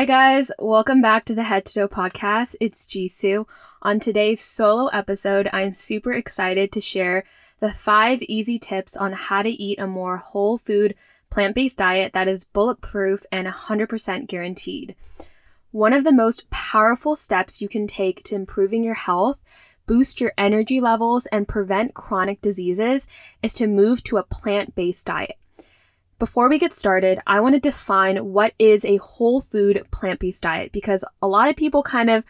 Hi, guys. Welcome back to the Head to Toe podcast. It's Jisu. On today's solo episode, I'm super excited to share the five easy tips on how to eat a more whole food, plant based diet that is bulletproof and 100% guaranteed. One of the most powerful steps you can take to improving your health, boost your energy levels, and prevent chronic diseases is to move to a plant based diet. Before we get started, I want to define what is a whole food plant based diet because a lot of people kind of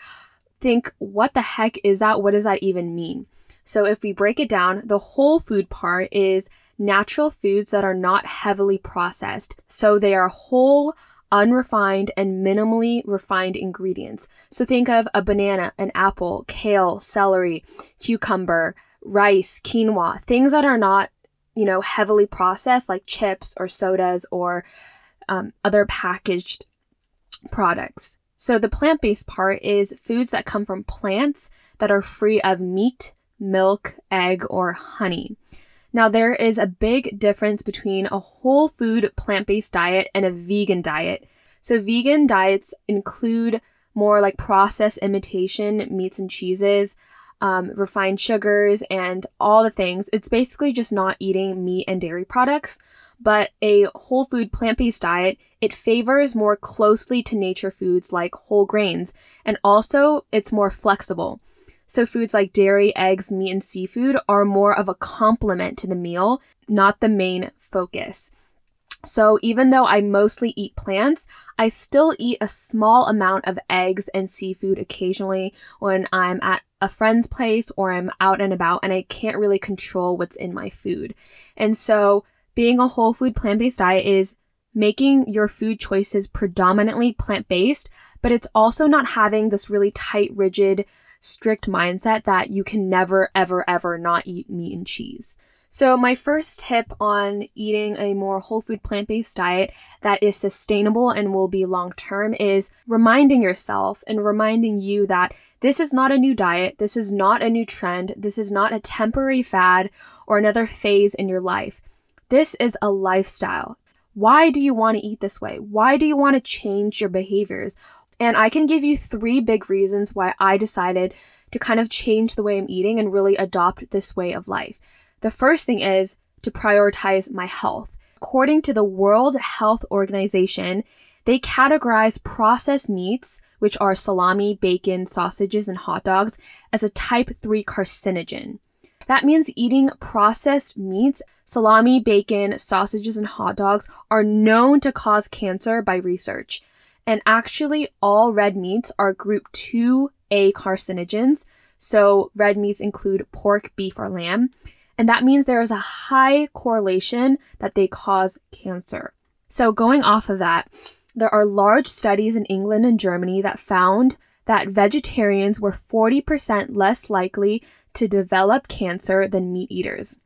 think, what the heck is that? What does that even mean? So, if we break it down, the whole food part is natural foods that are not heavily processed. So, they are whole, unrefined and minimally refined ingredients. So think of a banana, an apple, kale, celery, cucumber, rice, quinoa, things that are not, you know, heavily processed like chips or sodas or um, other packaged products. So the plant based part is foods that come from plants that are free of meat, milk, egg, or honey. Now, there is a big difference between a whole food plant based diet and a vegan diet. So, vegan diets include more like processed imitation meats and cheeses, um, refined sugars, and all the things. It's basically just not eating meat and dairy products. But a whole food plant based diet, it favors more closely to nature foods like whole grains, and also it's more flexible. So foods like dairy, eggs, meat, and seafood are more of a complement to the meal, not the main focus. So even though I mostly eat plants, I still eat a small amount of eggs and seafood occasionally when I'm at a friend's place or I'm out and about and I can't really control what's in my food. And so being a whole food plant-based diet is making your food choices predominantly plant-based, but it's also not having this really tight, rigid strict mindset that you can never, ever, ever not eat meat and cheese. So, my first tip on eating a more whole food plant based diet that is sustainable and will be long term is reminding yourself and reminding you that this is not a new diet, this is not a new trend, this is not a temporary fad or another phase in your life. This is a lifestyle. Why do you want to eat this way? Why do you want to change your behaviors? And I can give you three big reasons why I decided to kind of change the way I'm eating and really adopt this way of life. The first thing is to prioritize my health. According to the World Health Organization, they categorize processed meats, which are salami, bacon, sausages, and hot dogs, as a type 3 carcinogen. That means eating processed meats, salami, bacon, sausages, and hot dogs are known to cause cancer by research. And actually, all red meats are group 2A carcinogens. So, red meats include pork, beef, or lamb. And that means there is a high correlation that they cause cancer. So, going off of that, there are large studies in England and Germany that found that vegetarians were 40% less likely to develop cancer than meat eaters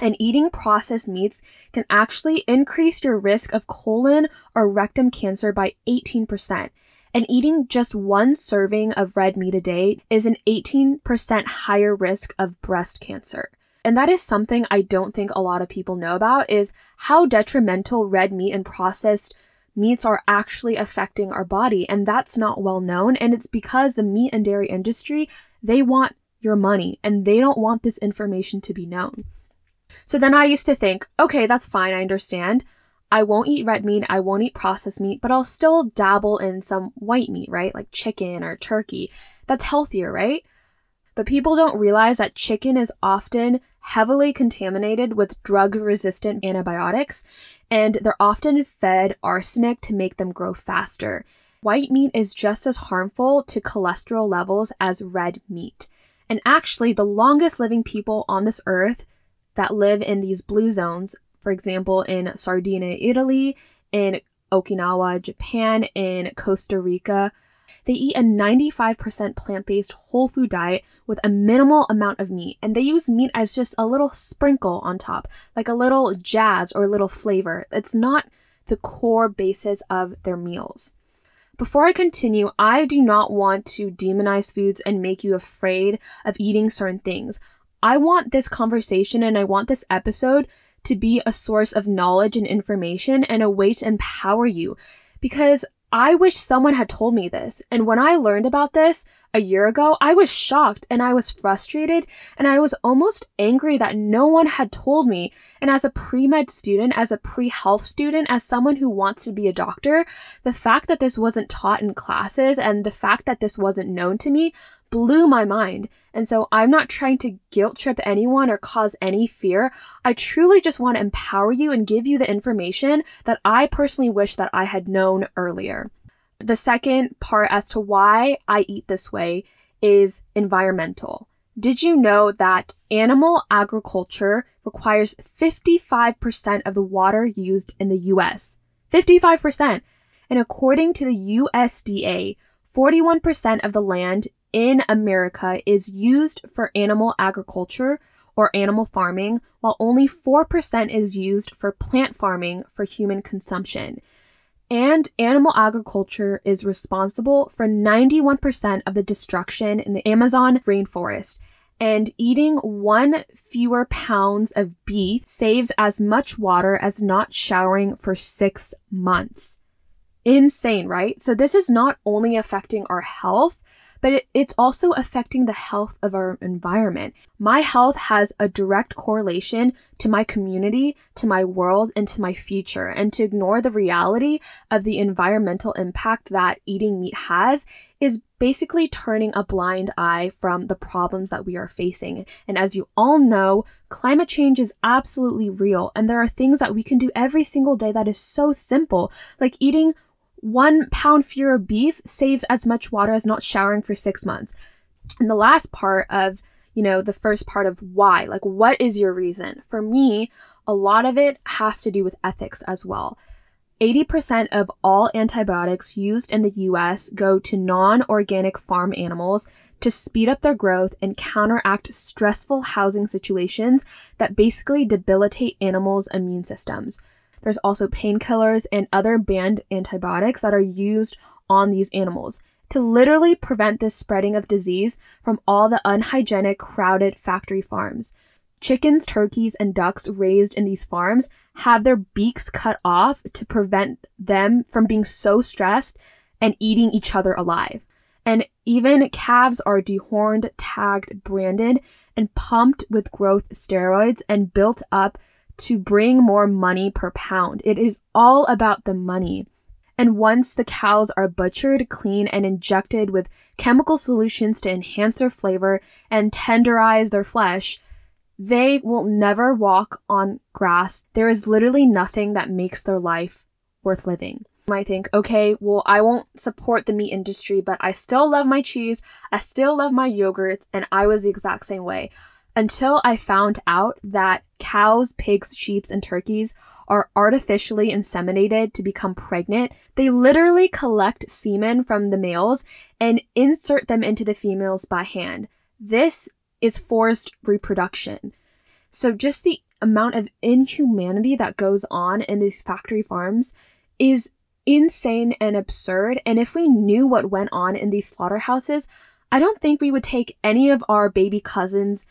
and eating processed meats can actually increase your risk of colon or rectum cancer by 18%. And eating just one serving of red meat a day is an 18% higher risk of breast cancer. And that is something I don't think a lot of people know about is how detrimental red meat and processed meats are actually affecting our body. And that's not well known. And it's because the meat and dairy industry, they want your money and they don't want this information to be known. So then I used to think, okay, that's fine, I understand. I won't eat red meat, I won't eat processed meat, but I'll still dabble in some white meat, right? Like chicken or turkey. That's healthier, right? But people don't realize that chicken is often heavily contaminated with drug resistant antibiotics, and they're often fed arsenic to make them grow faster. White meat is just as harmful to cholesterol levels as red meat. And actually, the longest living people on this earth that live in these blue zones, for example, in Sardinia, Italy, in Okinawa, Japan, in Costa Rica, they eat a 95% plant based whole food diet with a minimal amount of meat, and they use meat as just a little sprinkle on top, like a little jazz or a little flavor. It's not the core basis of their meals. Before I continue, I do not want to demonize foods and make you afraid of eating certain things. I want this conversation and I want this episode to be a source of knowledge and information and a way to empower you. Because I wish someone had told me this. And when I learned about this a year ago, I was shocked and I was frustrated and I was almost angry that no one had told me. And as a pre med student, as a pre health student, as someone who wants to be a doctor, the fact that this wasn't taught in classes and the fact that this wasn't known to me blew my mind. And so I'm not trying to guilt trip anyone or cause any fear. I truly just want to empower you and give you the information that I personally wish that I had known earlier. The second part as to why I eat this way is environmental. Did you know that animal agriculture requires 55% of the water used in the US? 55%. And according to the USDA, 41% of the land in America is used for animal agriculture or animal farming, while only 4% is used for plant farming for human consumption. And animal agriculture is responsible for 91% of the destruction in the Amazon rainforest. And eating one fewer pounds of beef saves as much water as not showering for six months. Insane, right? So, this is not only affecting our health, but it, it's also affecting the health of our environment. My health has a direct correlation to my community, to my world, and to my future. And to ignore the reality of the environmental impact that eating meat has is basically turning a blind eye from the problems that we are facing. And as you all know, climate change is absolutely real. And there are things that we can do every single day that is so simple, like eating one pound fewer beef saves as much water as not showering for six months. And the last part of, you know, the first part of why, like, what is your reason? For me, a lot of it has to do with ethics as well. 80% of all antibiotics used in the US go to non organic farm animals to speed up their growth and counteract stressful housing situations that basically debilitate animals' immune systems. There's also painkillers and other banned antibiotics that are used on these animals to literally prevent this spreading of disease from all the unhygienic, crowded factory farms. Chickens, turkeys, and ducks raised in these farms have their beaks cut off to prevent them from being so stressed and eating each other alive. And even calves are dehorned, tagged, branded, and pumped with growth steroids and built up to bring more money per pound. It is all about the money. And once the cows are butchered, clean, and injected with chemical solutions to enhance their flavor and tenderize their flesh, they will never walk on grass. There is literally nothing that makes their life worth living. You might think, okay, well, I won't support the meat industry, but I still love my cheese, I still love my yogurts, and I was the exact same way until I found out that cows, pigs, sheep, and turkeys are artificially inseminated to become pregnant. They literally collect semen from the males and insert them into the females by hand. This is forced reproduction. So, just the amount of inhumanity that goes on in these factory farms is insane and absurd. And if we knew what went on in these slaughterhouses, I don't think we would take any of our baby cousins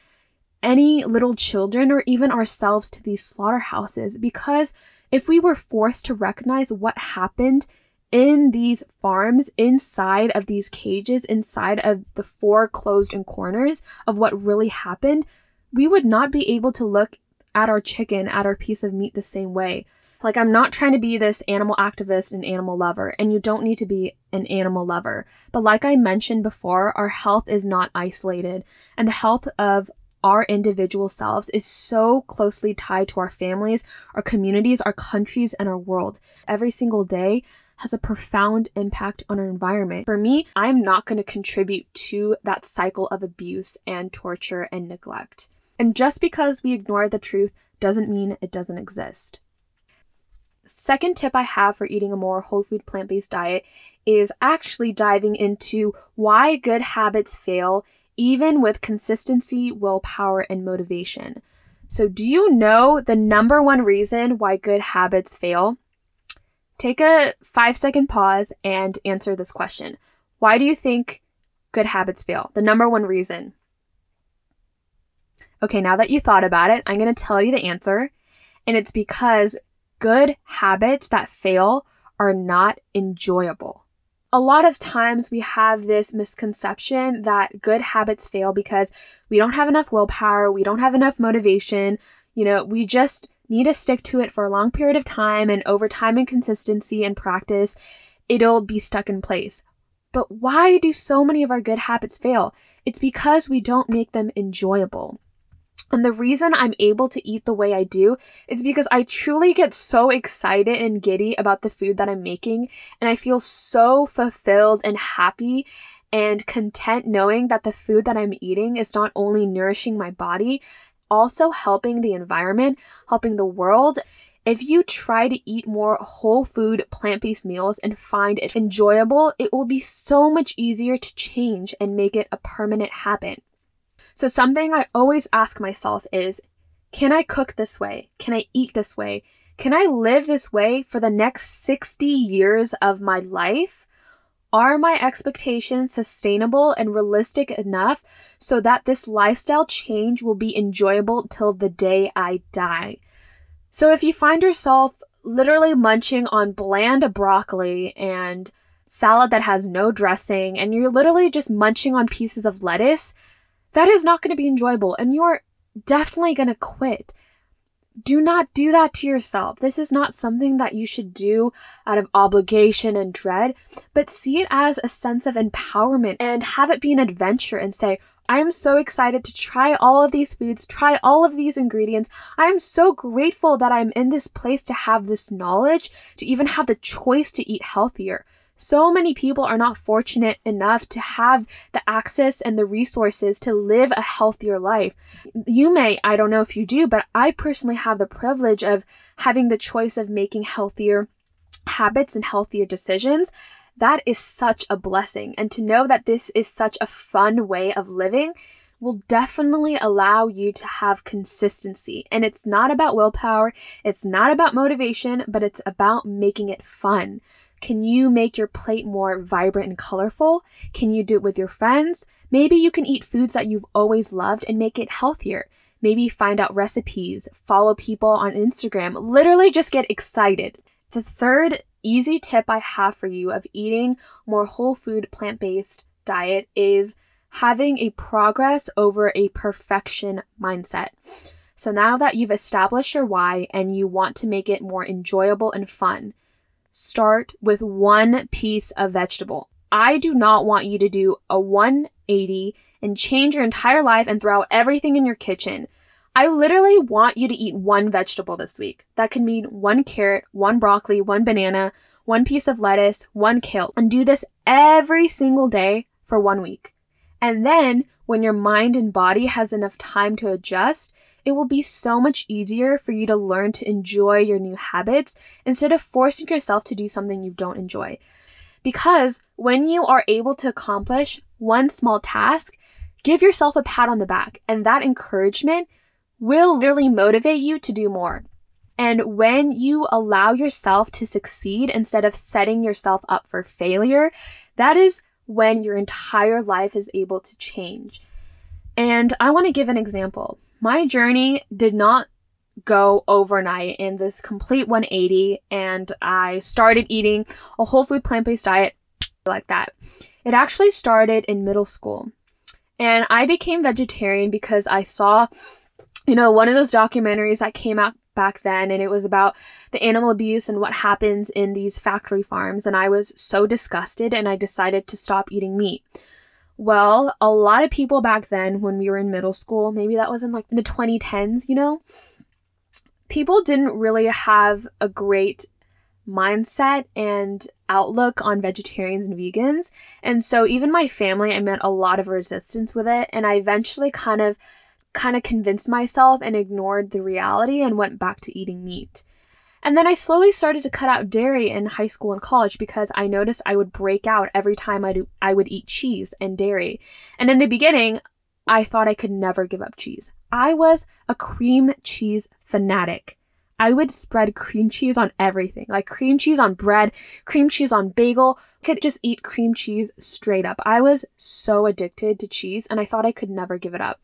any little children or even ourselves to these slaughterhouses because if we were forced to recognize what happened in these farms, inside of these cages, inside of the four closed in corners of what really happened, we would not be able to look at our chicken, at our piece of meat the same way. Like, I'm not trying to be this animal activist and animal lover, and you don't need to be an animal lover. But, like I mentioned before, our health is not isolated, and the health of our individual selves is so closely tied to our families, our communities, our countries, and our world. Every single day has a profound impact on our environment. For me, I'm not going to contribute to that cycle of abuse and torture and neglect. And just because we ignore the truth doesn't mean it doesn't exist. Second tip I have for eating a more whole food plant based diet is actually diving into why good habits fail even with consistency, willpower, and motivation. So, do you know the number one reason why good habits fail? Take a five second pause and answer this question. Why do you think good habits fail? The number one reason. Okay, now that you thought about it, I'm going to tell you the answer. And it's because good habits that fail are not enjoyable. A lot of times we have this misconception that good habits fail because we don't have enough willpower, we don't have enough motivation, you know, we just need to stick to it for a long period of time and over time and consistency and practice, it'll be stuck in place. But why do so many of our good habits fail? It's because we don't make them enjoyable. And the reason I'm able to eat the way I do is because I truly get so excited and giddy about the food that I'm making, and I feel so fulfilled and happy and content knowing that the food that I'm eating is not only nourishing my body, also helping the environment, helping the world. If you try to eat more whole food, plant based meals and find it enjoyable, it will be so much easier to change and make it a permanent habit. So, something I always ask myself is can I cook this way? Can I eat this way? Can I live this way for the next 60 years of my life? Are my expectations sustainable and realistic enough so that this lifestyle change will be enjoyable till the day I die? So, if you find yourself literally munching on bland broccoli and salad that has no dressing, and you're literally just munching on pieces of lettuce, that is not going to be enjoyable and you're definitely going to quit. Do not do that to yourself. This is not something that you should do out of obligation and dread, but see it as a sense of empowerment and have it be an adventure and say, I am so excited to try all of these foods, try all of these ingredients. I am so grateful that I'm in this place to have this knowledge, to even have the choice to eat healthier. So many people are not fortunate enough to have the access and the resources to live a healthier life. You may, I don't know if you do, but I personally have the privilege of having the choice of making healthier habits and healthier decisions. That is such a blessing. And to know that this is such a fun way of living will definitely allow you to have consistency. And it's not about willpower, it's not about motivation, but it's about making it fun. Can you make your plate more vibrant and colorful? Can you do it with your friends? Maybe you can eat foods that you've always loved and make it healthier. Maybe find out recipes, follow people on Instagram, literally just get excited. The third easy tip I have for you of eating more whole food plant based diet is having a progress over a perfection mindset. So now that you've established your why and you want to make it more enjoyable and fun, start with one piece of vegetable. I do not want you to do a 180 and change your entire life and throw out everything in your kitchen. I literally want you to eat one vegetable this week. That could mean one carrot, one broccoli, one banana, one piece of lettuce, one kale, and do this every single day for one week. And then, when your mind and body has enough time to adjust, it will be so much easier for you to learn to enjoy your new habits instead of forcing yourself to do something you don't enjoy. Because when you are able to accomplish one small task, give yourself a pat on the back, and that encouragement will really motivate you to do more. And when you allow yourself to succeed instead of setting yourself up for failure, that is when your entire life is able to change. And I want to give an example my journey did not go overnight in this complete 180 and I started eating a whole food plant based diet like that. It actually started in middle school. And I became vegetarian because I saw, you know, one of those documentaries that came out back then and it was about the animal abuse and what happens in these factory farms. And I was so disgusted and I decided to stop eating meat. Well, a lot of people back then, when we were in middle school, maybe that was in like the 2010s, you know, people didn't really have a great mindset and outlook on vegetarians and vegans. And so even my family, I met a lot of resistance with it. And I eventually kind of kind of convinced myself and ignored the reality and went back to eating meat. And then I slowly started to cut out dairy in high school and college because I noticed I would break out every time I do, I would eat cheese and dairy. And in the beginning, I thought I could never give up cheese. I was a cream cheese fanatic. I would spread cream cheese on everything, like cream cheese on bread, cream cheese on bagel. Could just eat cream cheese straight up. I was so addicted to cheese and I thought I could never give it up.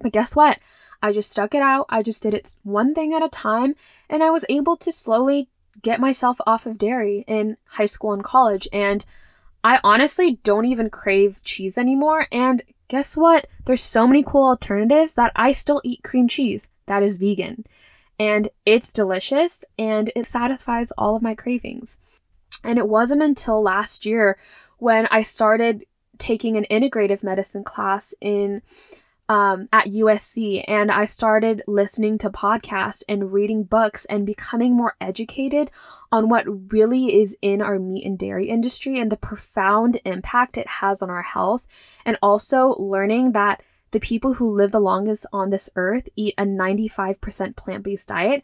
But guess what? I just stuck it out. I just did it one thing at a time, and I was able to slowly get myself off of dairy in high school and college. And I honestly don't even crave cheese anymore. And guess what? There's so many cool alternatives that I still eat cream cheese that is vegan. And it's delicious and it satisfies all of my cravings. And it wasn't until last year when I started taking an integrative medicine class in um, at USC, and I started listening to podcasts and reading books and becoming more educated on what really is in our meat and dairy industry and the profound impact it has on our health, and also learning that the people who live the longest on this earth eat a 95% plant based diet.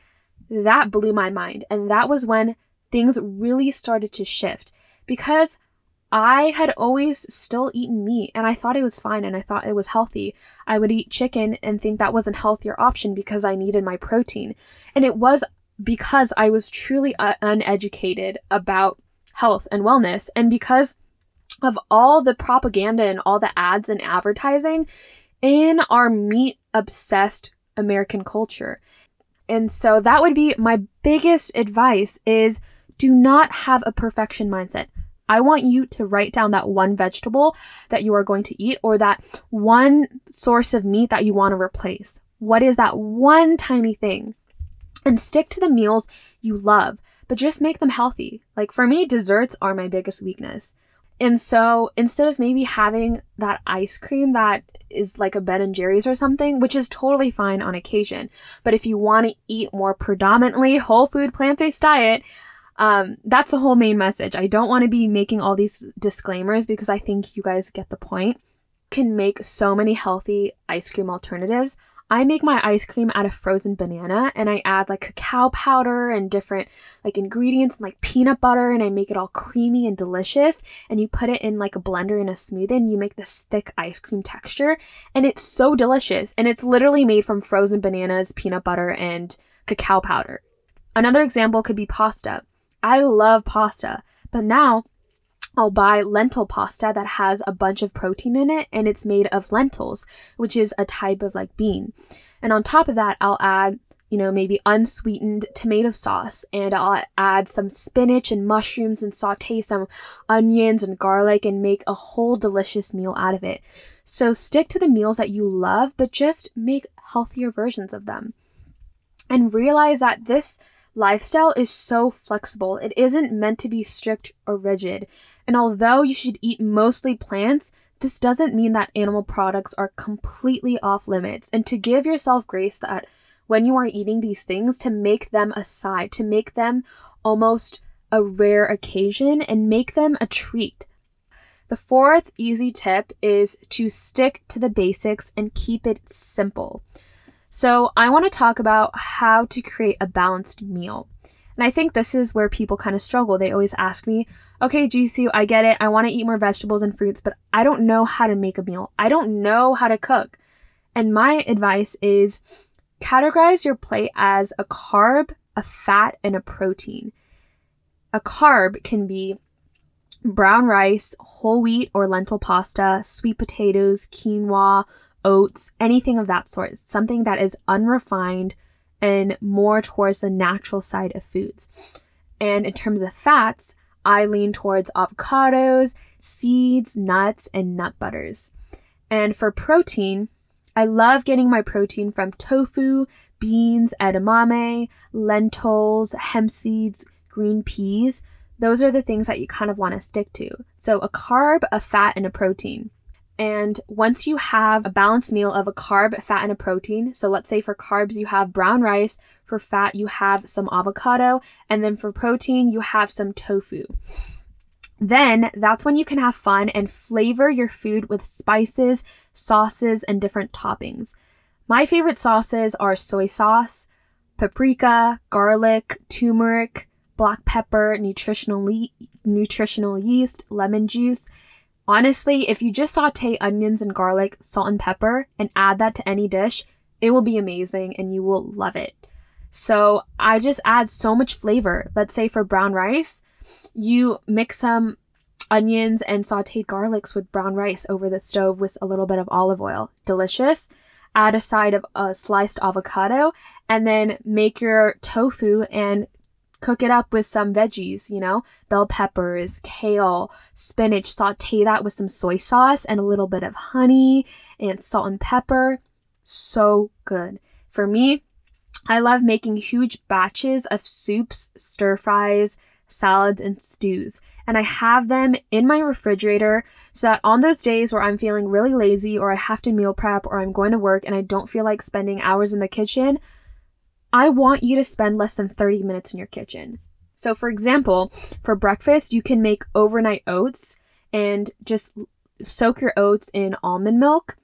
That blew my mind, and that was when things really started to shift because I had always still eaten meat and I thought it was fine and I thought it was healthy. I would eat chicken and think that was a healthier option because I needed my protein. And it was because I was truly uh, uneducated about health and wellness and because of all the propaganda and all the ads and advertising in our meat obsessed American culture. And so that would be my biggest advice is do not have a perfection mindset. I want you to write down that one vegetable that you are going to eat or that one source of meat that you want to replace. What is that one tiny thing? And stick to the meals you love, but just make them healthy. Like for me, desserts are my biggest weakness. And so instead of maybe having that ice cream that is like a Ben and Jerry's or something, which is totally fine on occasion, but if you want to eat more predominantly whole food plant based diet, um, that's the whole main message. I don't want to be making all these disclaimers because I think you guys get the point. Can make so many healthy ice cream alternatives. I make my ice cream out of frozen banana and I add like cacao powder and different like ingredients and like peanut butter and I make it all creamy and delicious. And you put it in like a blender in a smoothie and you make this thick ice cream texture. And it's so delicious. And it's literally made from frozen bananas, peanut butter, and cacao powder. Another example could be pasta. I love pasta, but now I'll buy lentil pasta that has a bunch of protein in it and it's made of lentils, which is a type of like bean. And on top of that, I'll add, you know, maybe unsweetened tomato sauce and I'll add some spinach and mushrooms and saute some onions and garlic and make a whole delicious meal out of it. So stick to the meals that you love, but just make healthier versions of them. And realize that this lifestyle is so flexible. It isn't meant to be strict or rigid. And although you should eat mostly plants, this doesn't mean that animal products are completely off limits. And to give yourself grace that when you are eating these things, to make them a side, to make them almost a rare occasion and make them a treat. The fourth easy tip is to stick to the basics and keep it simple. So, I want to talk about how to create a balanced meal. And I think this is where people kind of struggle. They always ask me, okay, Jisu, I get it. I want to eat more vegetables and fruits, but I don't know how to make a meal. I don't know how to cook. And my advice is categorize your plate as a carb, a fat, and a protein. A carb can be brown rice, whole wheat or lentil pasta, sweet potatoes, quinoa, oats, anything of that sort, something that is unrefined and more towards the natural side of foods. And in terms of fats, I lean towards avocados, seeds, nuts, and nut butters. And for protein, I love getting my protein from tofu, beans, edamame, lentils, hemp seeds, green peas. Those are the things that you kind of want to stick to. So a carb, a fat, and a protein. And once you have a balanced meal of a carb, fat, and a protein, so let's say for carbs, you have brown rice, for fat, you have some avocado, and then for protein, you have some tofu. Then that's when you can have fun and flavor your food with spices, sauces, and different toppings. My favorite sauces are soy sauce, paprika, garlic, turmeric, black pepper, nutritional, le- nutritional yeast, lemon juice, Honestly, if you just saute onions and garlic, salt and pepper, and add that to any dish, it will be amazing and you will love it. So I just add so much flavor. Let's say for brown rice, you mix some onions and sauteed garlics with brown rice over the stove with a little bit of olive oil. Delicious. Add a side of a sliced avocado and then make your tofu and cook it up with some veggies, you know, bell peppers, kale, spinach, saute that with some soy sauce and a little bit of honey and salt and pepper. So good. For me, I love making huge batches of soups, stir fries, salads, and stews. And I have them in my refrigerator so that on those days where I'm feeling really lazy or I have to meal prep or I'm going to work and I don't feel like spending hours in the kitchen, I want you to spend less than 30 minutes in your kitchen. So, for example, for breakfast, you can make overnight oats and just soak your oats in almond milk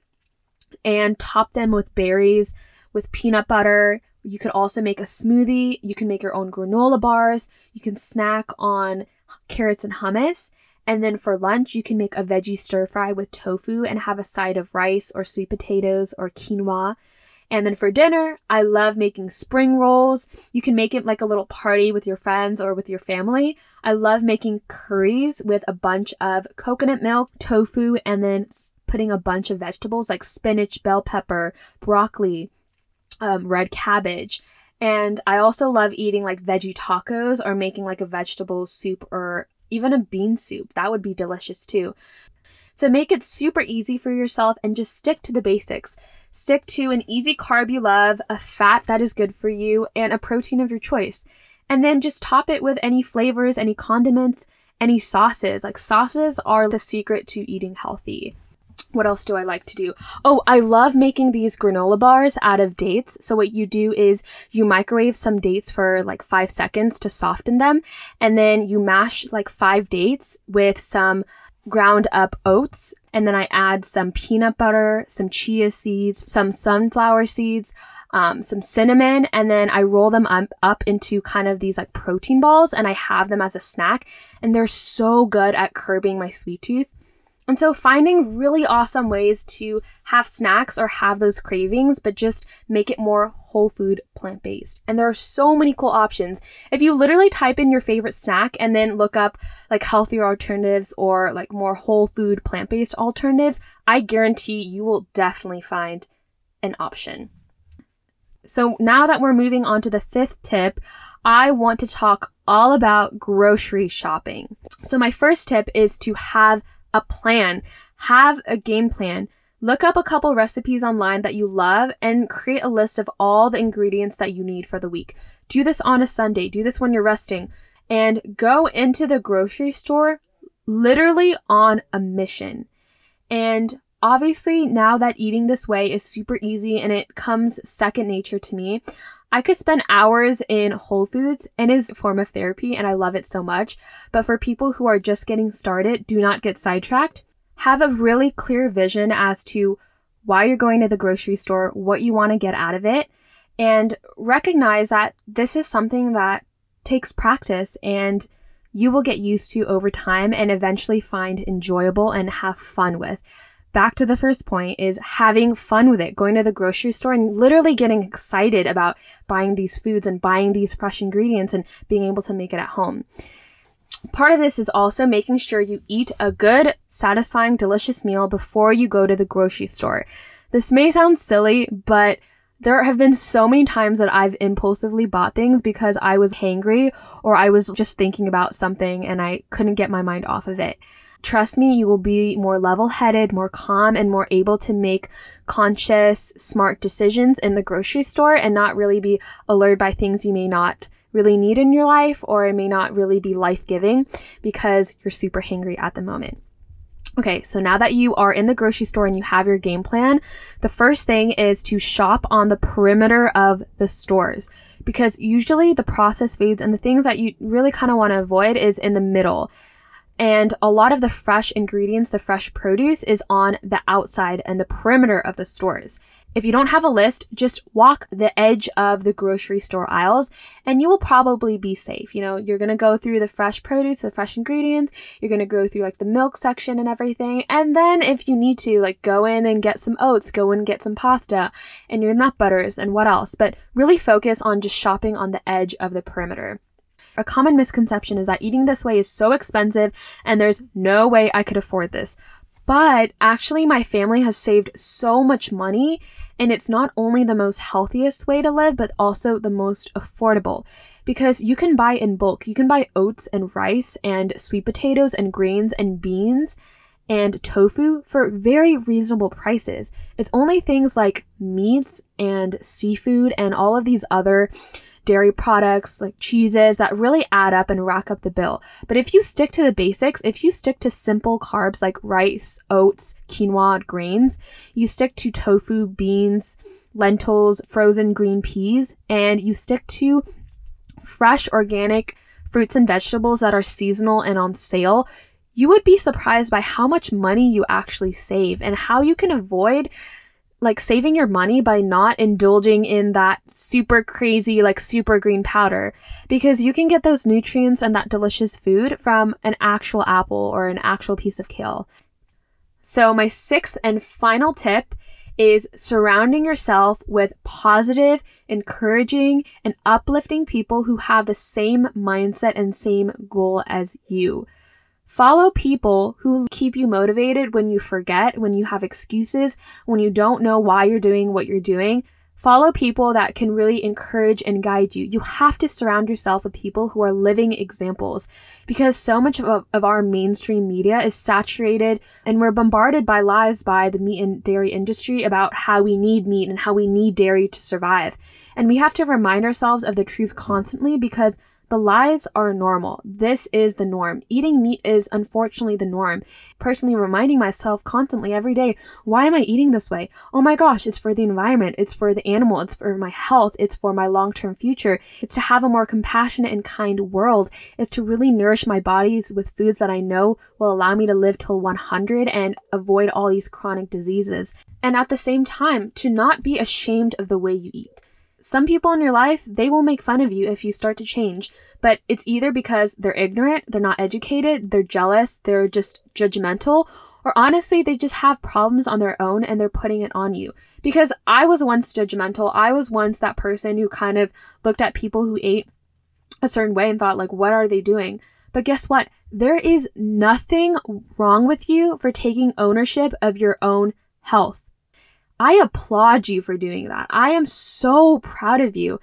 and top them with berries, with peanut butter. You could also make a smoothie. You can make your own granola bars. You can snack on carrots and hummus. And then for lunch, you can make a veggie stir fry with tofu and have a side of rice or sweet potatoes or quinoa. And then for dinner, I love making spring rolls. You can make it like a little party with your friends or with your family. I love making curries with a bunch of coconut milk, tofu, and then putting a bunch of vegetables like spinach, bell pepper, broccoli, um, red cabbage. And I also love eating like veggie tacos or making like a vegetable soup or even a bean soup. That would be delicious too. So make it super easy for yourself and just stick to the basics. Stick to an easy carb you love, a fat that is good for you, and a protein of your choice. And then just top it with any flavors, any condiments, any sauces. Like sauces are the secret to eating healthy. What else do I like to do? Oh, I love making these granola bars out of dates. So what you do is you microwave some dates for like five seconds to soften them. And then you mash like five dates with some ground up oats, and then I add some peanut butter, some chia seeds, some sunflower seeds, um, some cinnamon, and then I roll them up, up into kind of these like protein balls, and I have them as a snack. And they're so good at curbing my sweet tooth. And so finding really awesome ways to have snacks or have those cravings, but just make it more whole food plant based. And there are so many cool options. If you literally type in your favorite snack and then look up like healthier alternatives or like more whole food plant based alternatives, I guarantee you will definitely find an option. So now that we're moving on to the fifth tip, I want to talk all about grocery shopping. So my first tip is to have a plan, have a game plan. Look up a couple recipes online that you love and create a list of all the ingredients that you need for the week. Do this on a Sunday, do this when you're resting, and go into the grocery store literally on a mission. And obviously, now that eating this way is super easy and it comes second nature to me, I could spend hours in Whole Foods and is a form of therapy and I love it so much. But for people who are just getting started, do not get sidetracked. Have a really clear vision as to why you're going to the grocery store, what you want to get out of it, and recognize that this is something that takes practice and you will get used to over time and eventually find enjoyable and have fun with back to the first point is having fun with it, going to the grocery store and literally getting excited about buying these foods and buying these fresh ingredients and being able to make it at home. Part of this is also making sure you eat a good, satisfying, delicious meal before you go to the grocery store. This may sound silly, but there have been so many times that I've impulsively bought things because I was hangry or I was just thinking about something and I couldn't get my mind off of it. Trust me, you will be more level headed, more calm, and more able to make conscious, smart decisions in the grocery store and not really be allured by things you may not really need in your life or it may not really be life giving because you're super hangry at the moment. Okay, so now that you are in the grocery store and you have your game plan, the first thing is to shop on the perimeter of the stores because usually the processed foods and the things that you really kind of want to avoid is in the middle. And a lot of the fresh ingredients, the fresh produce is on the outside and the perimeter of the stores. If you don't have a list, just walk the edge of the grocery store aisles and you will probably be safe. You know, you're going to go through the fresh produce, the fresh ingredients. You're going to go through like the milk section and everything. And then if you need to, like go in and get some oats, go in and get some pasta and your nut butters and what else. But really focus on just shopping on the edge of the perimeter. A common misconception is that eating this way is so expensive and there's no way I could afford this. But actually, my family has saved so much money, and it's not only the most healthiest way to live, but also the most affordable because you can buy in bulk. You can buy oats and rice and sweet potatoes and grains and beans and tofu for very reasonable prices. It's only things like meats and seafood and all of these other dairy products like cheeses that really add up and rack up the bill. But if you stick to the basics, if you stick to simple carbs like rice, oats, quinoa, grains, you stick to tofu, beans, lentils, frozen green peas, and you stick to fresh organic fruits and vegetables that are seasonal and on sale, you would be surprised by how much money you actually save and how you can avoid like saving your money by not indulging in that super crazy, like super green powder because you can get those nutrients and that delicious food from an actual apple or an actual piece of kale. So, my sixth and final tip is surrounding yourself with positive, encouraging, and uplifting people who have the same mindset and same goal as you. Follow people who keep you motivated when you forget, when you have excuses, when you don't know why you're doing what you're doing. Follow people that can really encourage and guide you. You have to surround yourself with people who are living examples because so much of, of our mainstream media is saturated and we're bombarded by lies by the meat and dairy industry about how we need meat and how we need dairy to survive. And we have to remind ourselves of the truth constantly because the lies are normal. This is the norm. Eating meat is unfortunately the norm. Personally, reminding myself constantly every day, why am I eating this way? Oh my gosh, it's for the environment, it's for the animal, it's for my health, it's for my long term future. It's to have a more compassionate and kind world. It's to really nourish my bodies with foods that I know will allow me to live till 100 and avoid all these chronic diseases. And at the same time, to not be ashamed of the way you eat some people in your life, they will make fun of you if you start to change, but it's either because they're ignorant, they're not educated, they're jealous, they're just judgmental, or honestly, they just have problems on their own and they're putting it on you. Because I was once judgmental. I was once that person who kind of looked at people who ate a certain way and thought, like, what are they doing? But guess what? There is nothing wrong with you for taking ownership of your own health. I applaud you for doing that. I am so proud of you.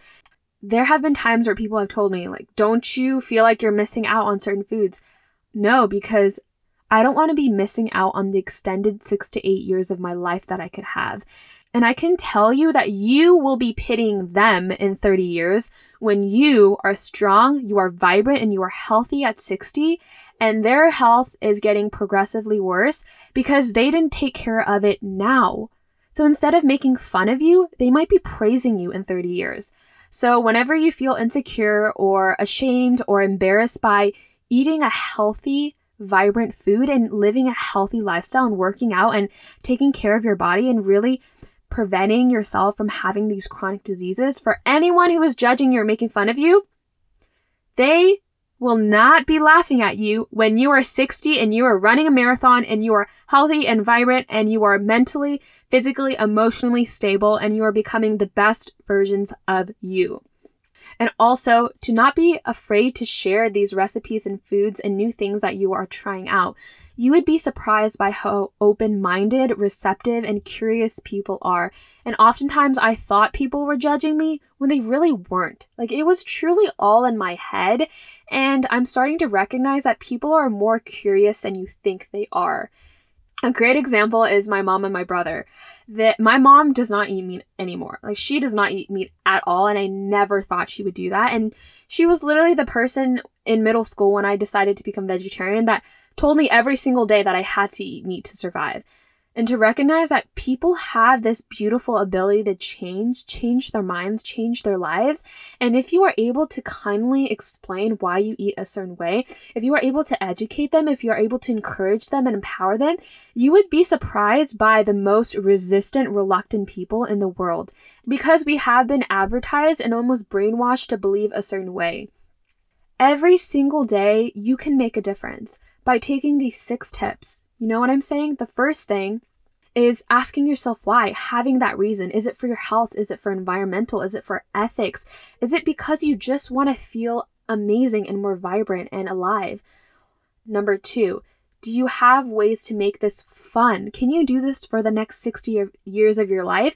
There have been times where people have told me, like, don't you feel like you're missing out on certain foods? No, because I don't want to be missing out on the extended six to eight years of my life that I could have. And I can tell you that you will be pitying them in 30 years when you are strong, you are vibrant, and you are healthy at 60, and their health is getting progressively worse because they didn't take care of it now. So instead of making fun of you, they might be praising you in 30 years. So whenever you feel insecure or ashamed or embarrassed by eating a healthy, vibrant food and living a healthy lifestyle and working out and taking care of your body and really preventing yourself from having these chronic diseases, for anyone who is judging you or making fun of you, they will not be laughing at you when you are 60 and you are running a marathon and you are healthy and vibrant and you are mentally physically, emotionally stable, and you are becoming the best versions of you. And also to not be afraid to share these recipes and foods and new things that you are trying out. You would be surprised by how open minded, receptive, and curious people are. And oftentimes I thought people were judging me when they really weren't. Like it was truly all in my head. And I'm starting to recognize that people are more curious than you think they are. A great example is my mom and my brother. That my mom does not eat meat anymore. Like she does not eat meat at all and I never thought she would do that. And she was literally the person in middle school when I decided to become vegetarian that told me every single day that I had to eat meat to survive and to recognize that people have this beautiful ability to change, change their minds, change their lives. And if you are able to kindly explain why you eat a certain way, if you are able to educate them, if you are able to encourage them and empower them, you would be surprised by the most resistant, reluctant people in the world because we have been advertised and almost brainwashed to believe a certain way. Every single day, you can make a difference by taking these six tips. You know what I'm saying? The first thing is asking yourself why, having that reason. Is it for your health? Is it for environmental? Is it for ethics? Is it because you just want to feel amazing and more vibrant and alive? Number two, Do you have ways to make this fun? Can you do this for the next 60 years of your life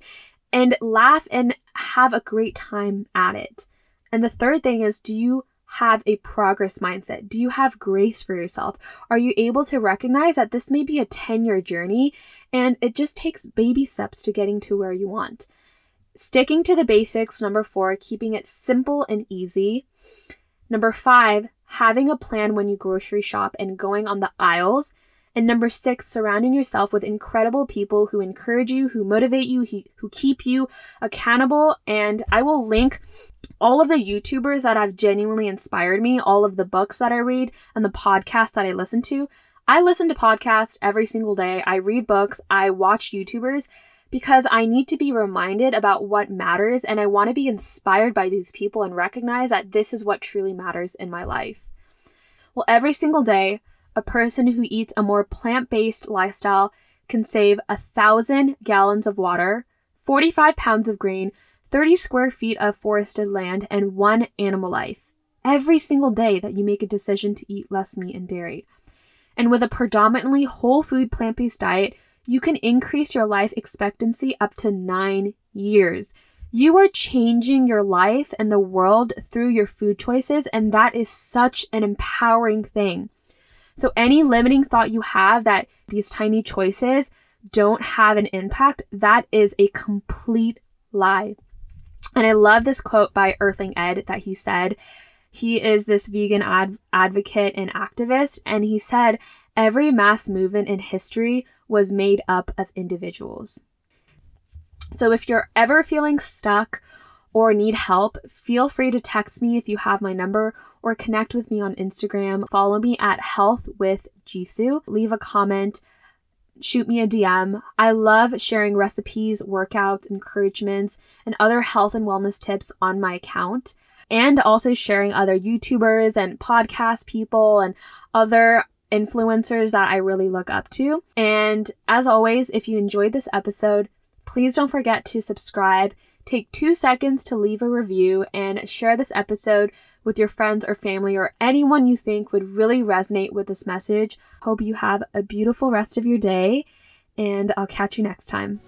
and laugh and have a great time at it? And the third thing is, do you have a progress mindset? Do you have grace for yourself? Are you able to recognize that this may be a 10 year journey and it just takes baby steps to getting to where you want? Sticking to the basics, number four, keeping it simple and easy. Number five, having a plan when you grocery shop and going on the aisles. And number six, surrounding yourself with incredible people who encourage you, who motivate you, who keep you accountable. And I will link all of the YouTubers that have genuinely inspired me, all of the books that I read, and the podcasts that I listen to. I listen to podcasts every single day. I read books. I watch YouTubers because I need to be reminded about what matters and I want to be inspired by these people and recognize that this is what truly matters in my life. Well, every single day, a person who eats a more plant based lifestyle can save a thousand gallons of water, 45 pounds of grain, 30 square feet of forested land, and one animal life. Every single day that you make a decision to eat less meat and dairy. And with a predominantly whole food plant based diet, you can increase your life expectancy up to nine years. You are changing your life and the world through your food choices, and that is such an empowering thing. So, any limiting thought you have that these tiny choices don't have an impact, that is a complete lie. And I love this quote by Earthling Ed that he said. He is this vegan ad- advocate and activist, and he said, Every mass movement in history was made up of individuals. So if you're ever feeling stuck or need help, feel free to text me if you have my number or connect with me on Instagram. Follow me at Health with Jisu. Leave a comment, shoot me a DM. I love sharing recipes, workouts, encouragements, and other health and wellness tips on my account. And also sharing other YouTubers and podcast people and other influencers that I really look up to. And as always, if you enjoyed this episode, please don't forget to subscribe. Take two seconds to leave a review and share this episode with your friends or family or anyone you think would really resonate with this message. Hope you have a beautiful rest of your day, and I'll catch you next time.